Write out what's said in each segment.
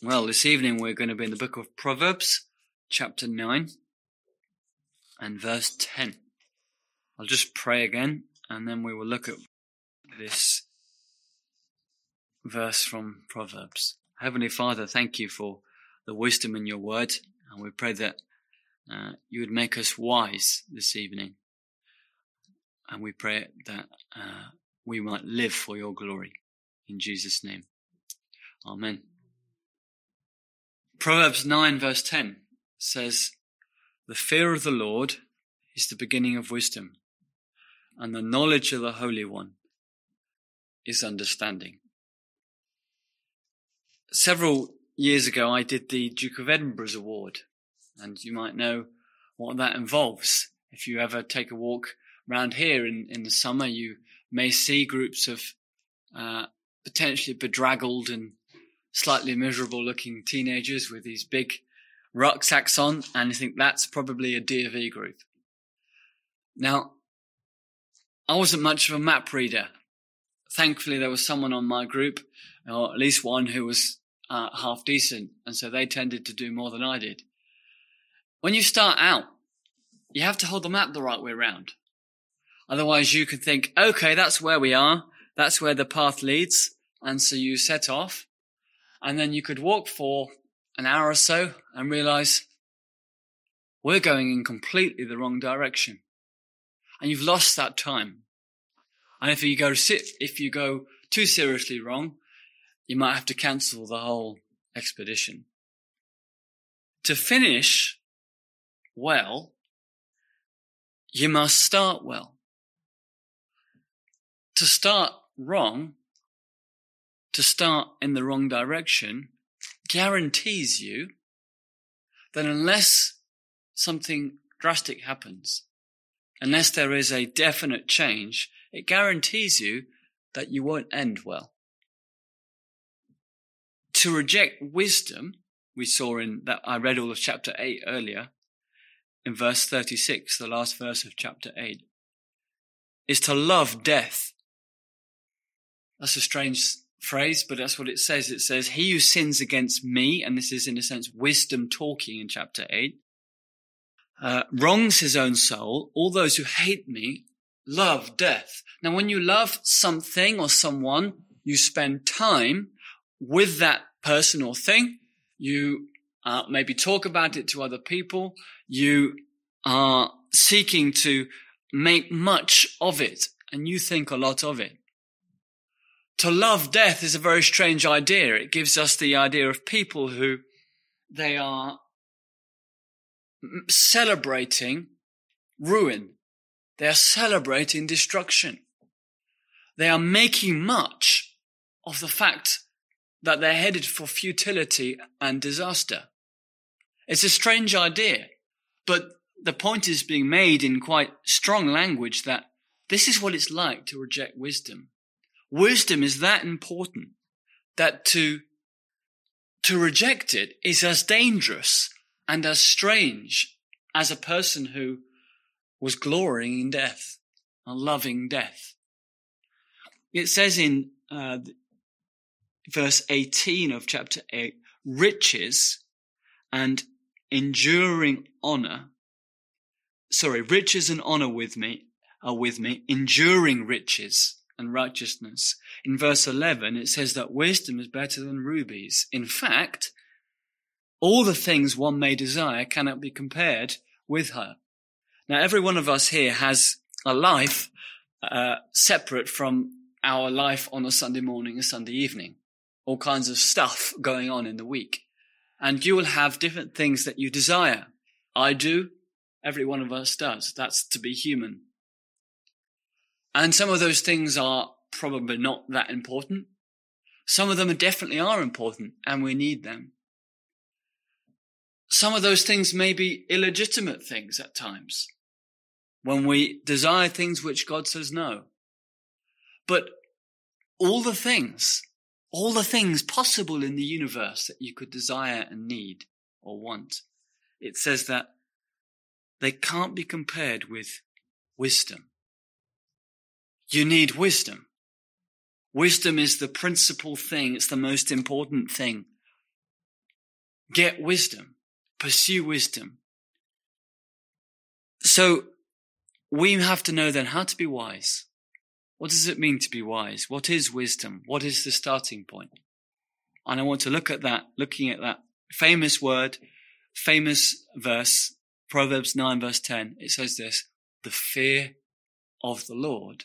Well, this evening we're going to be in the book of Proverbs, chapter 9 and verse 10. I'll just pray again and then we will look at this verse from Proverbs. Heavenly Father, thank you for the wisdom in your word and we pray that uh, you would make us wise this evening. And we pray that uh, we might live for your glory. In Jesus' name. Amen. Proverbs 9 verse 10 says, The fear of the Lord is the beginning of wisdom, and the knowledge of the Holy One is understanding. Several years ago, I did the Duke of Edinburgh's Award, and you might know what that involves. If you ever take a walk around here in, in the summer, you may see groups of uh, potentially bedraggled and slightly miserable looking teenagers with these big rucksacks on, and I think that's probably a DofE group. Now, I wasn't much of a map reader. Thankfully, there was someone on my group, or at least one who was uh, half decent, and so they tended to do more than I did. When you start out, you have to hold the map the right way around. Otherwise, you can think, okay, that's where we are. That's where the path leads. And so you set off and then you could walk for an hour or so and realize we're going in completely the wrong direction. And you've lost that time. And if you go if you go too seriously wrong, you might have to cancel the whole expedition. To finish well, you must start well. To start wrong, to start in the wrong direction guarantees you that unless something drastic happens, unless there is a definite change, it guarantees you that you won't end well. To reject wisdom, we saw in that I read all of chapter 8 earlier, in verse 36, the last verse of chapter 8, is to love death. That's a strange phrase, but that's what it says. It says, He who sins against me, and this is in a sense wisdom talking in chapter 8, uh, wrongs his own soul. All those who hate me love death. Now, when you love something or someone, you spend time with that person or thing. You uh, maybe talk about it to other people. You are seeking to make much of it, and you think a lot of it to love death is a very strange idea. It gives us the idea of people who they are celebrating ruin. They are celebrating destruction. They are making much of the fact that they're headed for futility and disaster. It's a strange idea, but the point is being made in quite strong language that this is what it's like to reject wisdom. Wisdom is that important that to, to reject it is as dangerous and as strange as a person who was glorying in death and loving death. It says in uh, verse 18 of chapter 8, riches and enduring honor, sorry, riches and honor with me are with me, enduring riches and righteousness. In verse 11, it says that wisdom is better than rubies. In fact, all the things one may desire cannot be compared with her. Now, every one of us here has a life uh, separate from our life on a Sunday morning, a Sunday evening. All kinds of stuff going on in the week. And you will have different things that you desire. I do. Every one of us does. That's to be human. And some of those things are probably not that important. Some of them definitely are important and we need them. Some of those things may be illegitimate things at times when we desire things which God says no. But all the things, all the things possible in the universe that you could desire and need or want, it says that they can't be compared with wisdom. You need wisdom. Wisdom is the principal thing. It's the most important thing. get wisdom, pursue wisdom. So we have to know then how to be wise. What does it mean to be wise? What is wisdom? What is the starting point? And I want to look at that, looking at that famous word, famous verse, Proverbs 9 verse 10. It says this, the fear of the Lord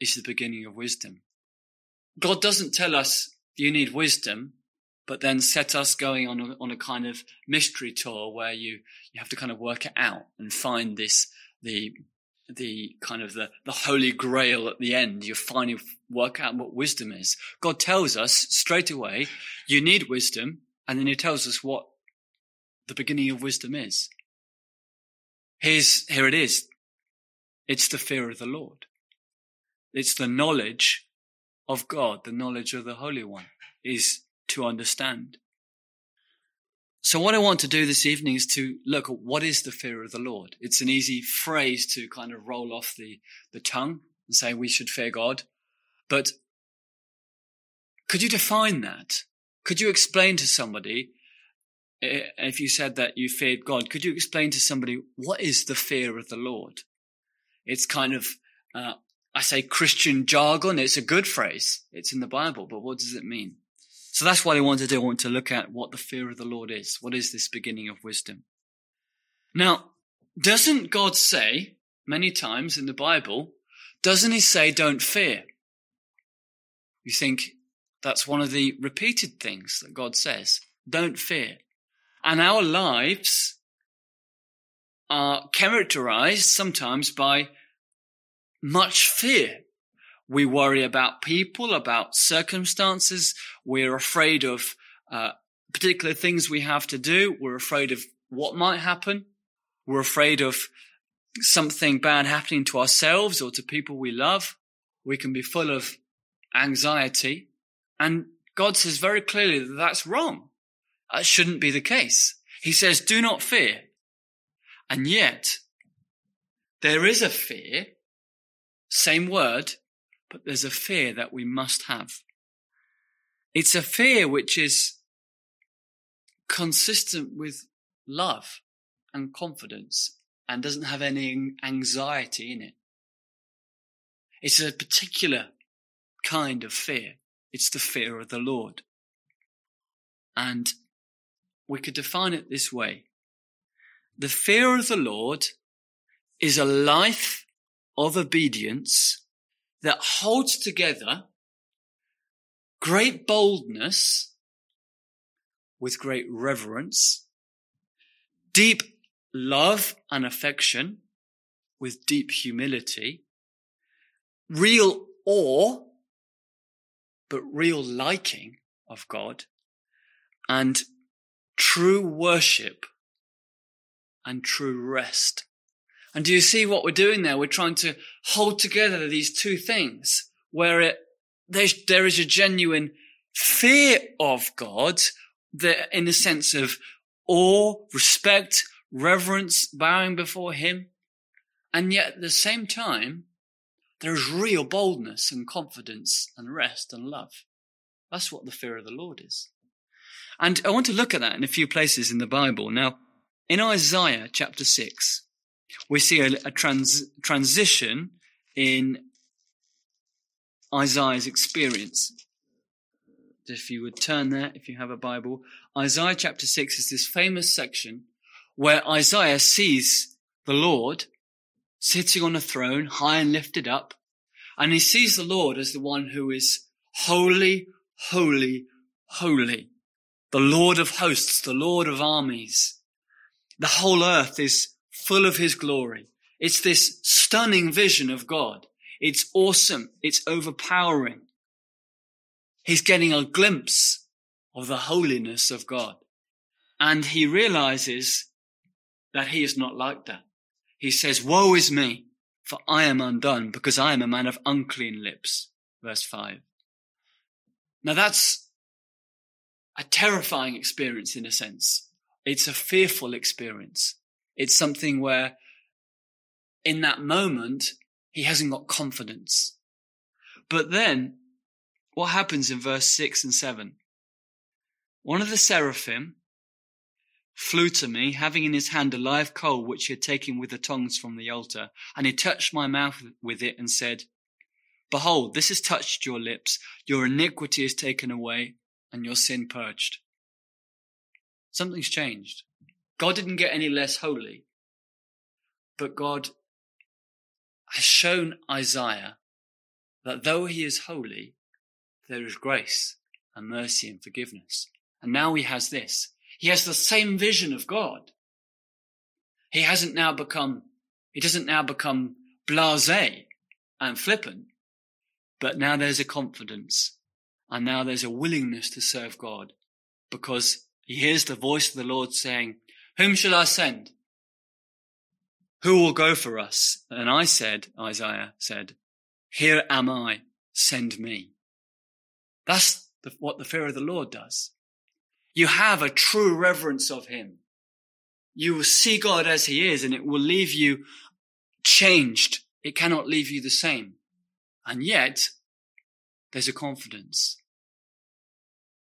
is the beginning of wisdom. God doesn't tell us you need wisdom, but then set us going on a, on a kind of mystery tour where you, you have to kind of work it out and find this, the, the kind of the, the holy grail at the end. You finally work out what wisdom is. God tells us straight away, you need wisdom. And then he tells us what the beginning of wisdom is. Here's, here it is. It's the fear of the Lord. It's the knowledge of God, the knowledge of the Holy One is to understand. So what I want to do this evening is to look at what is the fear of the Lord. It's an easy phrase to kind of roll off the, the tongue and say we should fear God. But could you define that? Could you explain to somebody, if you said that you feared God, could you explain to somebody what is the fear of the Lord? It's kind of, uh, I say Christian jargon. It's a good phrase. It's in the Bible, but what does it mean? So that's what I want to do. I want to look at what the fear of the Lord is. What is this beginning of wisdom? Now, doesn't God say many times in the Bible, doesn't he say don't fear? You think that's one of the repeated things that God says. Don't fear. And our lives are characterized sometimes by much fear. We worry about people, about circumstances. We're afraid of uh, particular things we have to do. We're afraid of what might happen. We're afraid of something bad happening to ourselves or to people we love. We can be full of anxiety. And God says very clearly that that's wrong. That shouldn't be the case. He says, do not fear. And yet, there is a fear, same word, but there's a fear that we must have. It's a fear which is consistent with love and confidence and doesn't have any anxiety in it. It's a particular kind of fear. It's the fear of the Lord. And we could define it this way. The fear of the Lord is a life of obedience that holds together great boldness with great reverence, deep love and affection with deep humility, real awe, but real liking of God, and true worship and true rest. And do you see what we're doing there? We're trying to hold together these two things where it, there is a genuine fear of God that in the sense of awe, respect, reverence, bowing before him. And yet at the same time, there is real boldness and confidence and rest and love. That's what the fear of the Lord is. And I want to look at that in a few places in the Bible. Now, in Isaiah chapter 6, we see a, a trans, transition in Isaiah's experience. If you would turn there, if you have a Bible, Isaiah chapter 6 is this famous section where Isaiah sees the Lord sitting on a throne, high and lifted up, and he sees the Lord as the one who is holy, holy, holy. The Lord of hosts, the Lord of armies. The whole earth is full of his glory. It's this stunning vision of God. It's awesome. It's overpowering. He's getting a glimpse of the holiness of God. And he realizes that he is not like that. He says, woe is me, for I am undone because I am a man of unclean lips. Verse five. Now that's a terrifying experience in a sense. It's a fearful experience. It's something where in that moment, he hasn't got confidence. But then what happens in verse six and seven? One of the seraphim flew to me, having in his hand a live coal which he had taken with the tongs from the altar, and he touched my mouth with it and said, Behold, this has touched your lips, your iniquity is taken away, and your sin purged. Something's changed. God didn't get any less holy, but God has shown Isaiah that though he is holy, there is grace and mercy and forgiveness. And now he has this. He has the same vision of God. He hasn't now become, he doesn't now become blasé and flippant, but now there's a confidence and now there's a willingness to serve God because he hears the voice of the Lord saying, whom shall I send? Who will go for us? And I said, Isaiah said, here am I, send me. That's the, what the fear of the Lord does. You have a true reverence of him. You will see God as he is and it will leave you changed. It cannot leave you the same. And yet there's a confidence.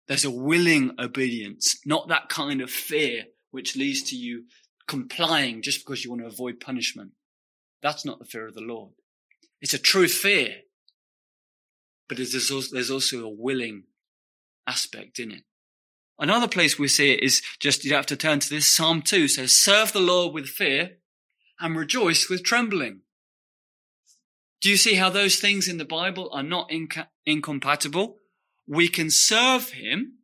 There's a willing obedience, not that kind of fear which leads to you complying just because you want to avoid punishment. That's not the fear of the Lord. It's a true fear, but there's also a willing aspect in it. Another place we see it is just, you have to turn to this. Psalm 2 says, serve the Lord with fear and rejoice with trembling. Do you see how those things in the Bible are not inca- incompatible? We can serve Him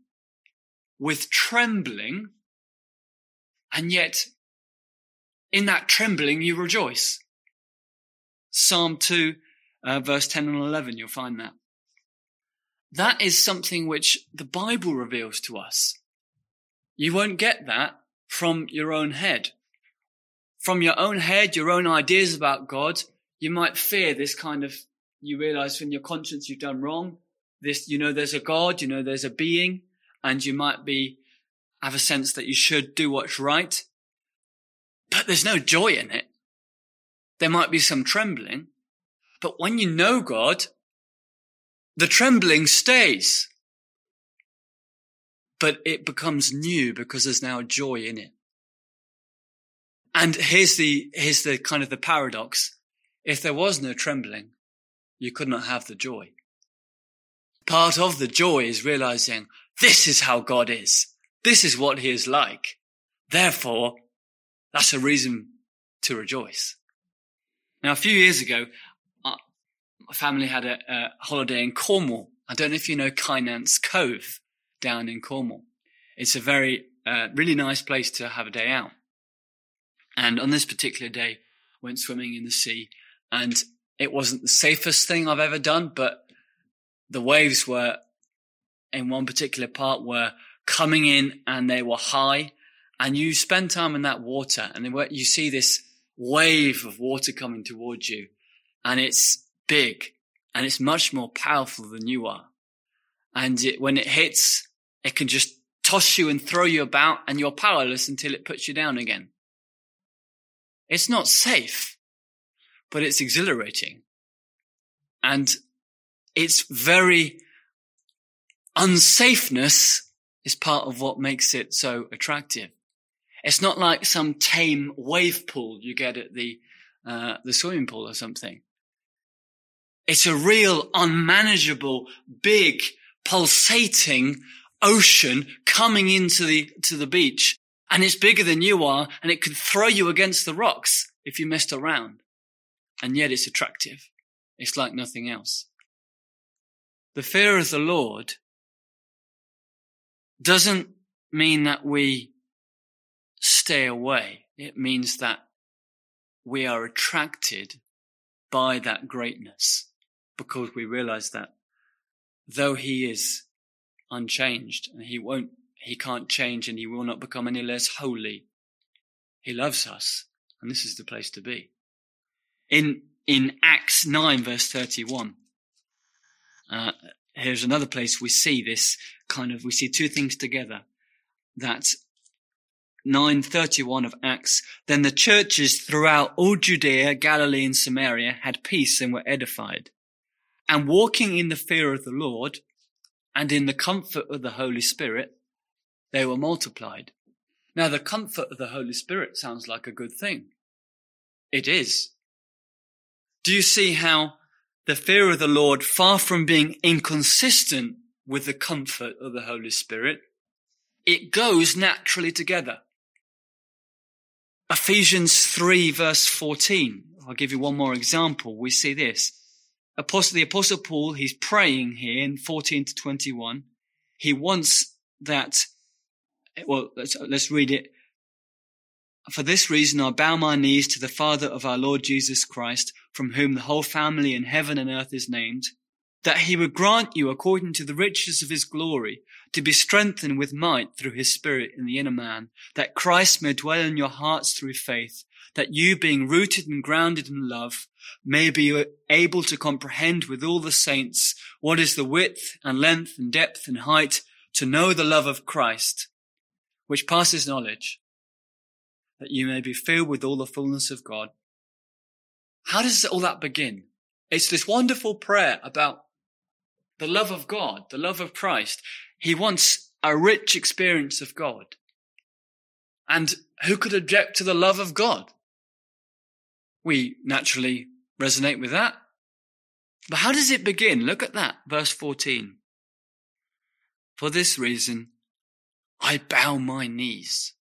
with trembling, and yet in that trembling you rejoice. Psalm 2, uh, verse 10 and 11, you'll find that. That is something which the Bible reveals to us. You won't get that from your own head. From your own head, your own ideas about God, you might fear this kind of, you realize from your conscience you've done wrong. This, you know, there's a God, you know, there's a being, and you might be, have a sense that you should do what's right. But there's no joy in it. There might be some trembling. But when you know God, the trembling stays, but it becomes new because there's now joy in it. And here's the, here's the kind of the paradox. If there was no trembling, you could not have the joy. Part of the joy is realizing this is how God is. This is what he is like. Therefore, that's a reason to rejoice. Now, a few years ago, my family had a, a holiday in Cornwall. I don't know if you know Kynance Cove down in Cornwall. It's a very, uh, really nice place to have a day out. And on this particular day, went swimming in the sea and it wasn't the safest thing I've ever done, but the waves were in one particular part were coming in and they were high and you spend time in that water and you see this wave of water coming towards you and it's big and it's much more powerful than you are. And it, when it hits, it can just toss you and throw you about and you're powerless until it puts you down again. It's not safe, but it's exhilarating. And it's very unsafeness is part of what makes it so attractive. It's not like some tame wave pool you get at the, uh, the swimming pool or something. It's a real unmanageable, big, pulsating ocean coming into the, to the beach. And it's bigger than you are and it could throw you against the rocks if you messed around. And yet it's attractive. It's like nothing else. The fear of the Lord doesn't mean that we stay away. It means that we are attracted by that greatness because we realize that though he is unchanged and he won't, he can't change and he will not become any less holy, he loves us. And this is the place to be. In, in Acts 9 verse 31, uh, here's another place we see this kind of, we see two things together. That 931 of Acts, then the churches throughout all Judea, Galilee and Samaria had peace and were edified and walking in the fear of the Lord and in the comfort of the Holy Spirit, they were multiplied. Now, the comfort of the Holy Spirit sounds like a good thing. It is. Do you see how the fear of the Lord, far from being inconsistent with the comfort of the Holy Spirit, it goes naturally together. Ephesians 3 verse 14. I'll give you one more example. We see this. Apostle, the apostle Paul, he's praying here in 14 to 21. He wants that, well, let's, let's read it. For this reason, I bow my knees to the Father of our Lord Jesus Christ, from whom the whole family in heaven and earth is named, that he would grant you, according to the riches of his glory, to be strengthened with might through his Spirit in the inner man, that Christ may dwell in your hearts through faith, that you, being rooted and grounded in love, may be able to comprehend with all the saints what is the width and length and depth and height, to know the love of Christ, which passes knowledge that you may be filled with all the fullness of God. How does all that begin? It's this wonderful prayer about the love of God, the love of Christ. He wants a rich experience of God. And who could object to the love of God? We naturally resonate with that. But how does it begin? Look at that, verse 14. For this reason, I bow my knees.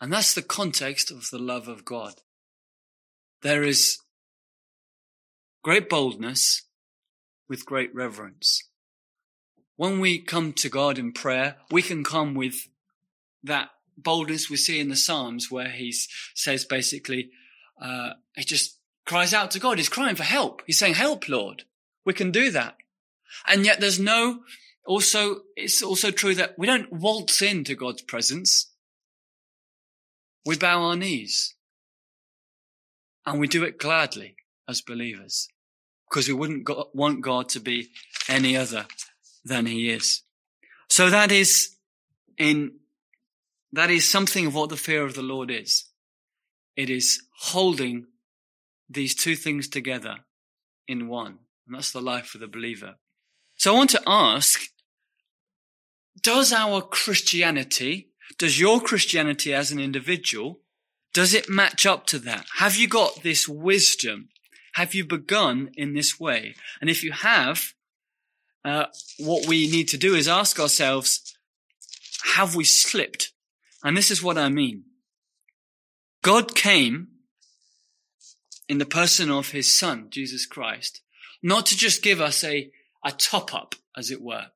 And that's the context of the love of God. There is great boldness with great reverence. When we come to God in prayer, we can come with that boldness we see in the Psalms where he says basically, uh, he just cries out to God. He's crying for help. He's saying, help, Lord. We can do that. And yet there's no, also, it's also true that we don't waltz into God's presence we bow our knees. And we do it gladly as believers because we wouldn't want God to be any other than he is. So that is in, that is something of what the fear of the Lord is. It is holding these two things together in one. And that's the life of the believer. So I want to ask, does our Christianity does your Christianity as an individual, does it match up to that? Have you got this wisdom? Have you begun in this way? And if you have, uh, what we need to do is ask ourselves, have we slipped? And this is what I mean. God came in the person of his son, Jesus Christ, not to just give us a, a top up, as it were.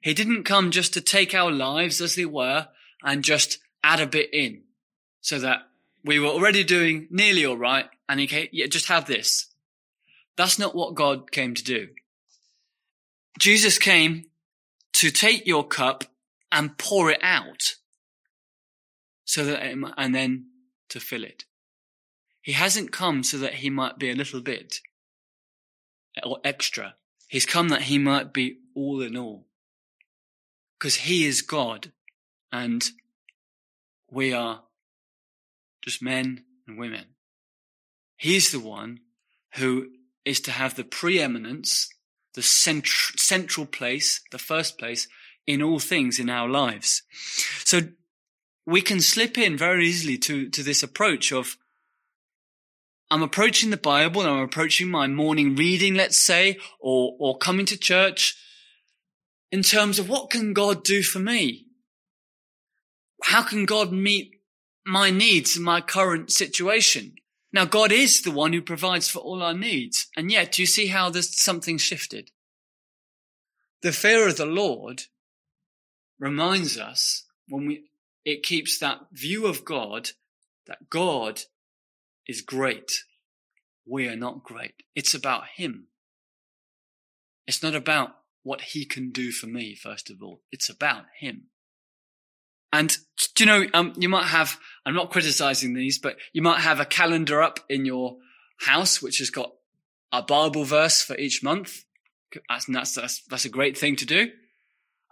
He didn't come just to take our lives as they were and just add a bit in so that we were already doing nearly all right. And he came, yeah, just have this. That's not what God came to do. Jesus came to take your cup and pour it out so that, it, and then to fill it. He hasn't come so that he might be a little bit or extra. He's come that he might be all in all. Because he is God and we are just men and women. He's the one who is to have the preeminence, the cent- central place, the first place in all things in our lives. So we can slip in very easily to, to this approach of, I'm approaching the Bible and I'm approaching my morning reading, let's say, or, or coming to church in terms of what can God do for me? how can God meet my needs in my current situation? Now, God is the one who provides for all our needs. And yet, do you see how there's something shifted? The fear of the Lord reminds us when we, it keeps that view of God that God is great. We are not great. It's about Him. It's not about what He can do for me, first of all. It's about Him. And do you know, um, you might have, I'm not criticizing these, but you might have a calendar up in your house, which has got a Bible verse for each month. That's, that's, that's, that's a great thing to do.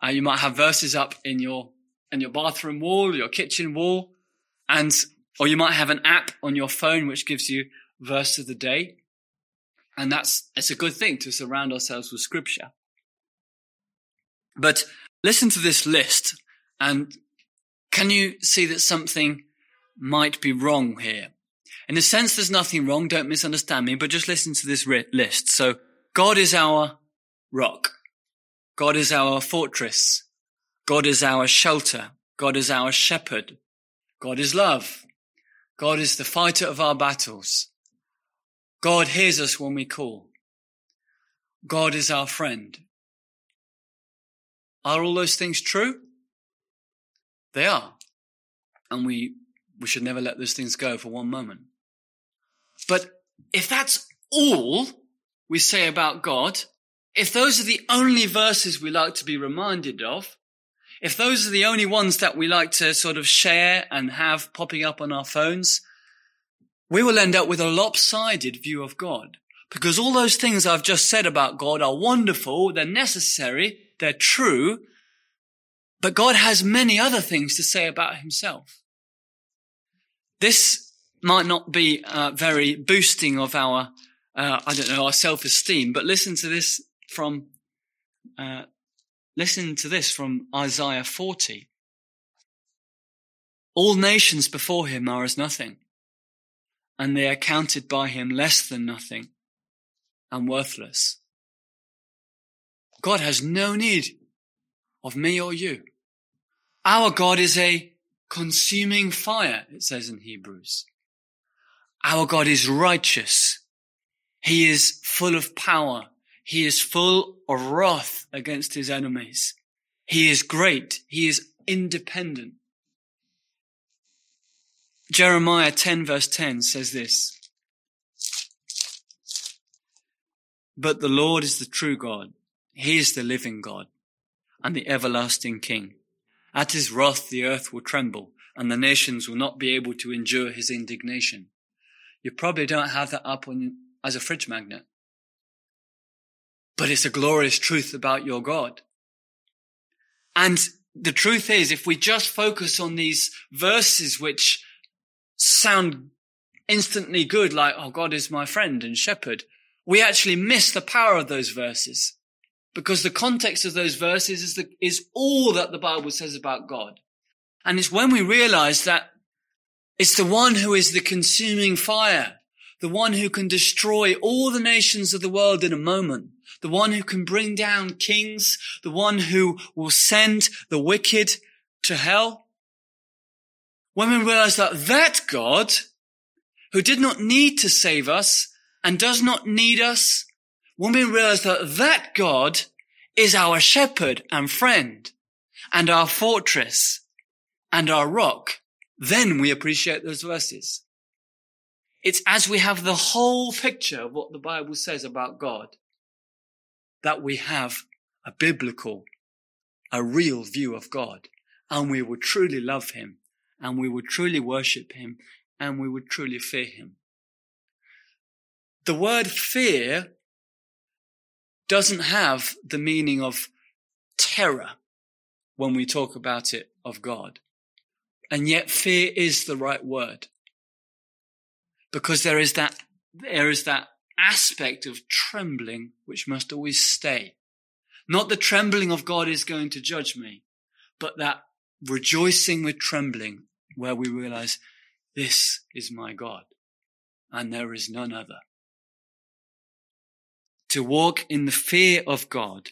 Uh, you might have verses up in your, in your bathroom wall, your kitchen wall, and, or you might have an app on your phone which gives you verse of the day. And that's, it's a good thing to surround ourselves with scripture. But listen to this list and can you see that something might be wrong here? In a sense, there's nothing wrong. Don't misunderstand me, but just listen to this list. So God is our rock. God is our fortress. God is our shelter. God is our shepherd. God is love. God is the fighter of our battles. God hears us when we call. God is our friend. Are all those things true? They are. And we, we should never let those things go for one moment. But if that's all we say about God, if those are the only verses we like to be reminded of, if those are the only ones that we like to sort of share and have popping up on our phones, we will end up with a lopsided view of God. Because all those things I've just said about God are wonderful, they're necessary, they're true, but God has many other things to say about himself. This might not be uh, very boosting of our, uh, I don't know, our self-esteem, but listen to this from, uh, listen to this from Isaiah 40. All nations before him are as nothing, and they are counted by him less than nothing and worthless. God has no need of me or you. Our God is a consuming fire, it says in Hebrews. Our God is righteous. He is full of power. He is full of wrath against his enemies. He is great. He is independent. Jeremiah 10 verse 10 says this. But the Lord is the true God. He is the living God and the everlasting King. At his wrath, the earth will tremble and the nations will not be able to endure his indignation. You probably don't have that up on, as a fridge magnet. But it's a glorious truth about your God. And the truth is, if we just focus on these verses which sound instantly good, like, oh, God is my friend and shepherd, we actually miss the power of those verses because the context of those verses is, the, is all that the Bible says about God. And it's when we realize that it's the one who is the consuming fire, the one who can destroy all the nations of the world in a moment, the one who can bring down kings, the one who will send the wicked to hell. When we realize that that God, who did not need to save us, and does not need us, when we realize that that God is our shepherd and friend and our fortress and our rock, then we appreciate those verses. It's as we have the whole picture of what the Bible says about God that we have a biblical, a real view of God and we will truly love him and we will truly worship him and we would truly fear him. The word fear doesn't have the meaning of terror when we talk about it of God. And yet fear is the right word. Because there is that, there is that aspect of trembling which must always stay. Not the trembling of God is going to judge me, but that rejoicing with trembling where we realize this is my God and there is none other. To walk in the fear of God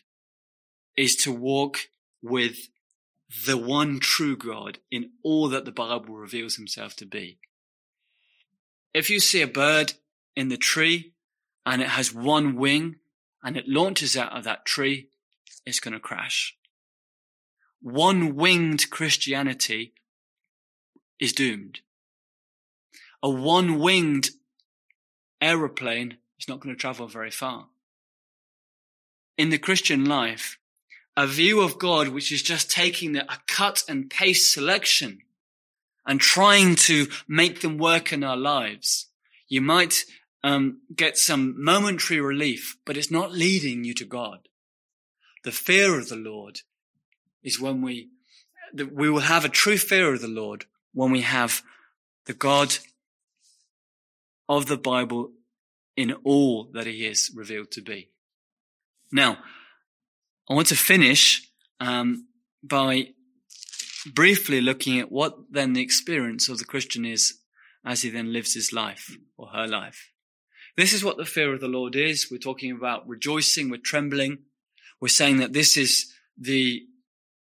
is to walk with the one true God in all that the Bible reveals himself to be. If you see a bird in the tree and it has one wing and it launches out of that tree, it's going to crash. One winged Christianity is doomed. A one winged aeroplane is not going to travel very far in the Christian life a view of God which is just taking a cut and paste selection and trying to make them work in our lives. You might um, get some momentary relief, but it's not leading you to God. The fear of the Lord is when we we will have a true fear of the Lord when we have the God of the Bible in all that He is revealed to be. Now, I want to finish um, by briefly looking at what then the experience of the Christian is as he then lives his life or her life. This is what the fear of the Lord is. We're talking about rejoicing, we're trembling. We're saying that this is the,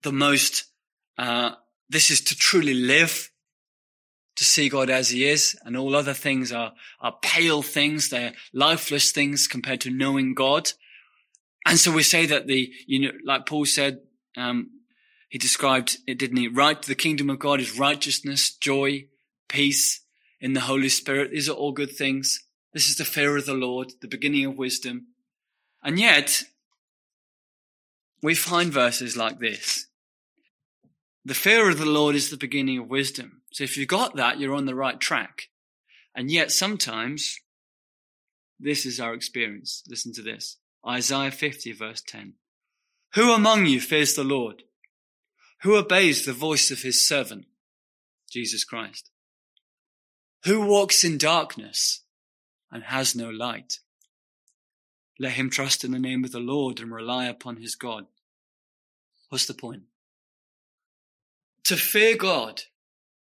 the most, uh, this is to truly live, to see God as he is, and all other things are, are pale things. They're lifeless things compared to knowing God. And so we say that the, you know, like Paul said, um, he described it, didn't he? Right, the kingdom of God is righteousness, joy, peace in the Holy Spirit. These are all good things. This is the fear of the Lord, the beginning of wisdom. And yet, we find verses like this. The fear of the Lord is the beginning of wisdom. So if you've got that, you're on the right track. And yet sometimes this is our experience. Listen to this. Isaiah 50 verse 10. Who among you fears the Lord? Who obeys the voice of his servant, Jesus Christ? Who walks in darkness and has no light? Let him trust in the name of the Lord and rely upon his God. What's the point? To fear God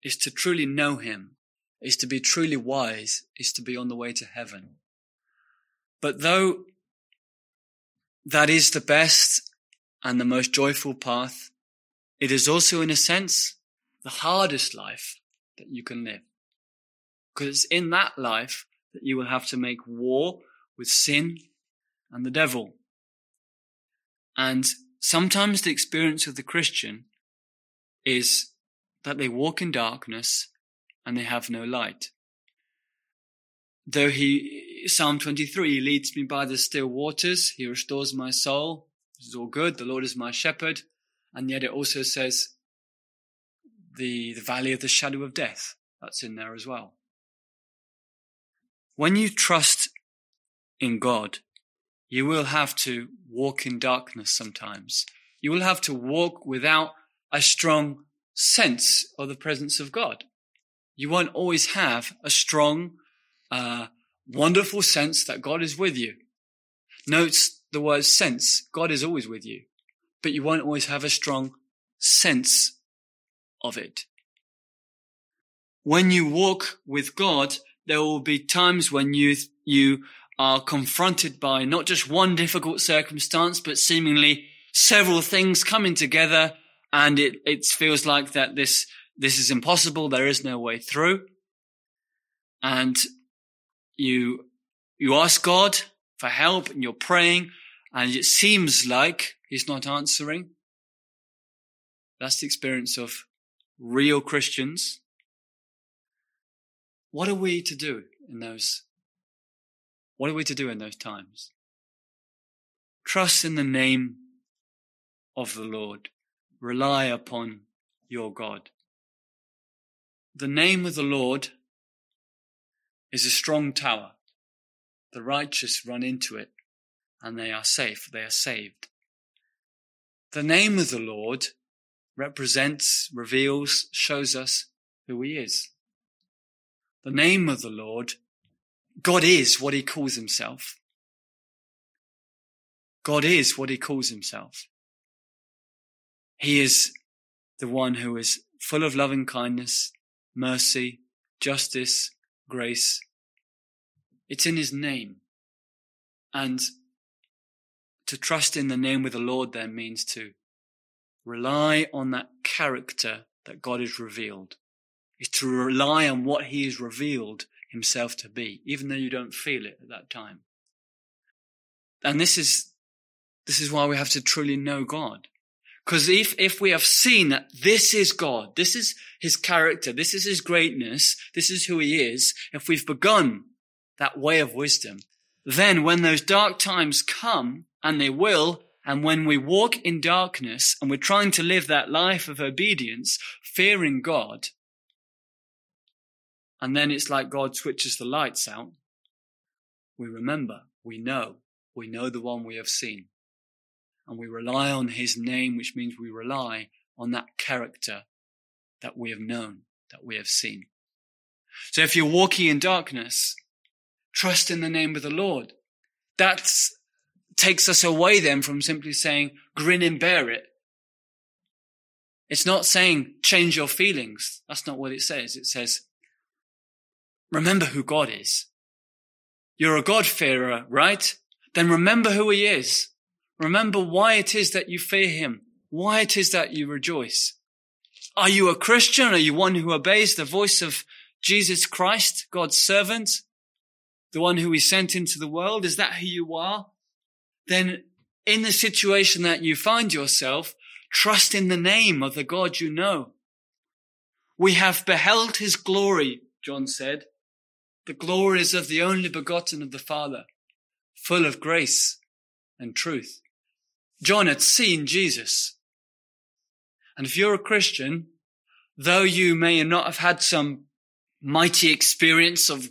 is to truly know him, is to be truly wise, is to be on the way to heaven. But though that is the best and the most joyful path, it is also, in a sense, the hardest life that you can live. Because it's in that life that you will have to make war with sin and the devil. And sometimes the experience of the Christian is that they walk in darkness and they have no light. Though he, Psalm 23, he leads me by the still waters, he restores my soul. This is all good. The Lord is my shepherd. And yet it also says the, the valley of the shadow of death. That's in there as well. When you trust in God, you will have to walk in darkness sometimes. You will have to walk without a strong sense of the presence of God. You won't always have a strong, uh, wonderful sense that God is with you. Notes the word sense. God is always with you but you won't always have a strong sense of it. When you walk with God, there will be times when you, you are confronted by not just one difficult circumstance, but seemingly several things coming together. And it, it feels like that this, this is impossible. There is no way through. And you, you ask God for help and you're praying and it seems like he's not answering. That's the experience of real Christians. What are we to do in those? What are we to do in those times? Trust in the name of the Lord. Rely upon your God. The name of the Lord is a strong tower. The righteous run into it and they are safe, they are saved. The name of the Lord represents, reveals, shows us who he is. The name of the Lord, God is what he calls himself. God is what he calls himself. He is the one who is full of loving kindness, mercy, justice, grace. It's in his name. And to trust in the name of the Lord then means to rely on that character that God has revealed. Is to rely on what he has revealed himself to be, even though you don't feel it at that time. And this is, this is why we have to truly know God. Because if, if we have seen that this is God, this is his character, this is his greatness, this is who he is, if we've begun that way of wisdom, then when those dark times come, and they will, and when we walk in darkness and we're trying to live that life of obedience, fearing God, and then it's like God switches the lights out, we remember, we know, we know the one we have seen. And we rely on his name, which means we rely on that character that we have known, that we have seen. So if you're walking in darkness, Trust in the name of the Lord. That takes us away then from simply saying, grin and bear it. It's not saying change your feelings. That's not what it says. It says, remember who God is. You're a God-fearer, right? Then remember who he is. Remember why it is that you fear him, why it is that you rejoice. Are you a Christian? Are you one who obeys the voice of Jesus Christ, God's servant, the one who he sent into the world? Is that who you are? Then in the situation that you find yourself, trust in the name of the God you know. We have beheld his glory, John said. The glories of the only begotten of the Father, full of grace and truth. John had seen Jesus. And if you're a Christian, though you may not have had some mighty experience of,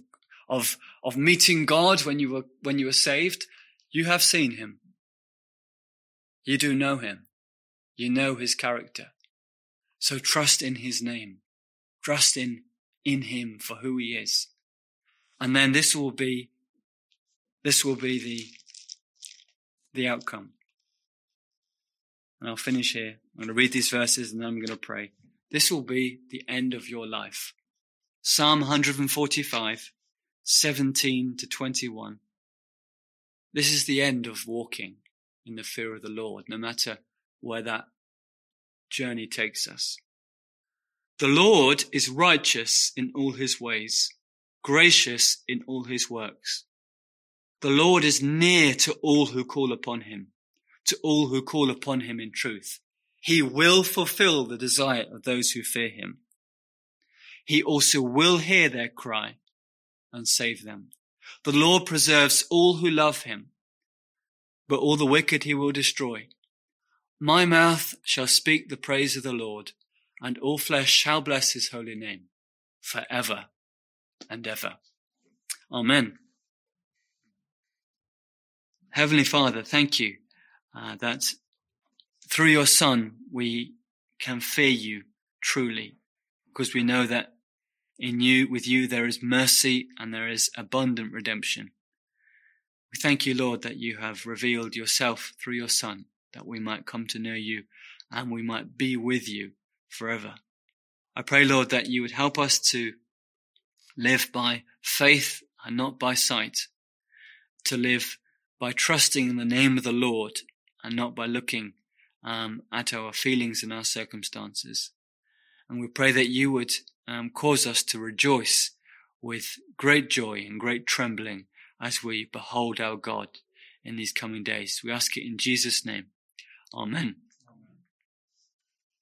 of, of meeting God when you were, when you were saved, you have seen him. You do know him. You know his character. So trust in his name. Trust in, in him for who he is. And then this will be, this will be the, the outcome. And I'll finish here. I'm going to read these verses and then I'm going to pray. This will be the end of your life. Psalm 145, 17 to 21. This is the end of walking in the fear of the Lord, no matter where that journey takes us. The Lord is righteous in all his ways, gracious in all his works. The Lord is near to all who call upon him to all who call upon him in truth. He will fulfill the desire of those who fear him. He also will hear their cry and save them. The Lord preserves all who love him, but all the wicked he will destroy. My mouth shall speak the praise of the Lord, and all flesh shall bless his holy name forever and ever. Amen. Heavenly Father, thank you uh, that through your Son we can fear you truly, because we know that in you, with you, there is mercy and there is abundant redemption. We thank you, Lord, that you have revealed yourself through your Son, that we might come to know you and we might be with you forever. I pray, Lord, that you would help us to live by faith and not by sight, to live by trusting in the name of the Lord and not by looking um, at our feelings and our circumstances. And we pray that you would um, cause us to rejoice with great joy and great trembling as we behold our God in these coming days. We ask it in Jesus' name. Amen.